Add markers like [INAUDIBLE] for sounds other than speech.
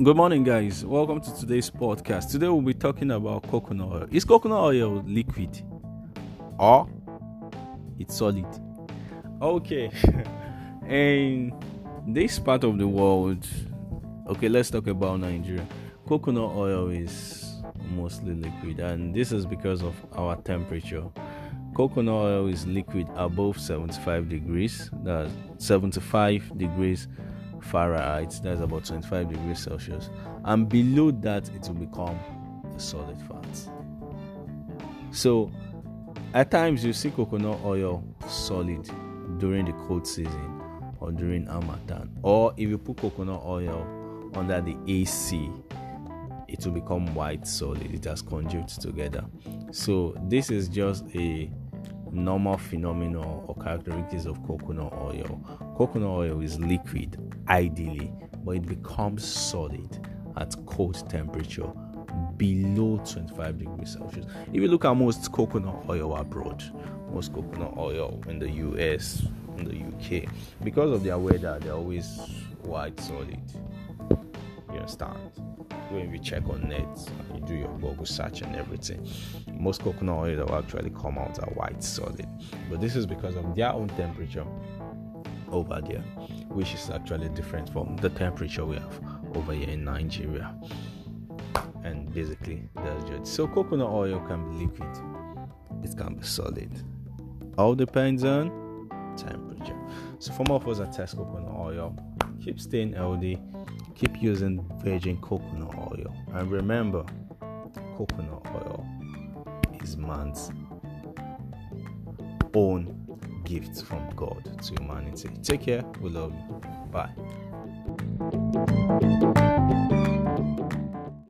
Good morning, guys. Welcome to today's podcast. Today we'll be talking about coconut oil. Is coconut oil liquid or it's solid? Okay. [LAUGHS] In this part of the world, okay, let's talk about Nigeria. Coconut oil is mostly liquid, and this is because of our temperature. Coconut oil is liquid above 75 degrees, that's 75 degrees Fahrenheit, uh, that's about 25 degrees Celsius, and below that it will become a solid fat. So, at times you see coconut oil solid during the cold season or during Harmattan, or if you put coconut oil under the AC, it will become white solid. It has congealed together. So, this is just a normal phenomenon or characteristics of coconut oil. Coconut oil is liquid, ideally, but it becomes solid at cold temperature below 25 degrees Celsius. If you look at most coconut oil abroad, most coconut oil in the US, in the UK, because of their weather, they're always white solid. Understand? When we check on and you do your Google search and everything, most coconut oil will actually come out are white solid. But this is because of their own temperature over there, which is actually different from the temperature we have over here in Nigeria. And basically, that's just so coconut oil can be liquid, it can be solid. All depends on temperature. So, for more of us that test coconut oil, keep staying healthy, keep using virgin coconut oil, and remember, coconut oil is man's own gift from God to humanity. Take care. We love you. Bye.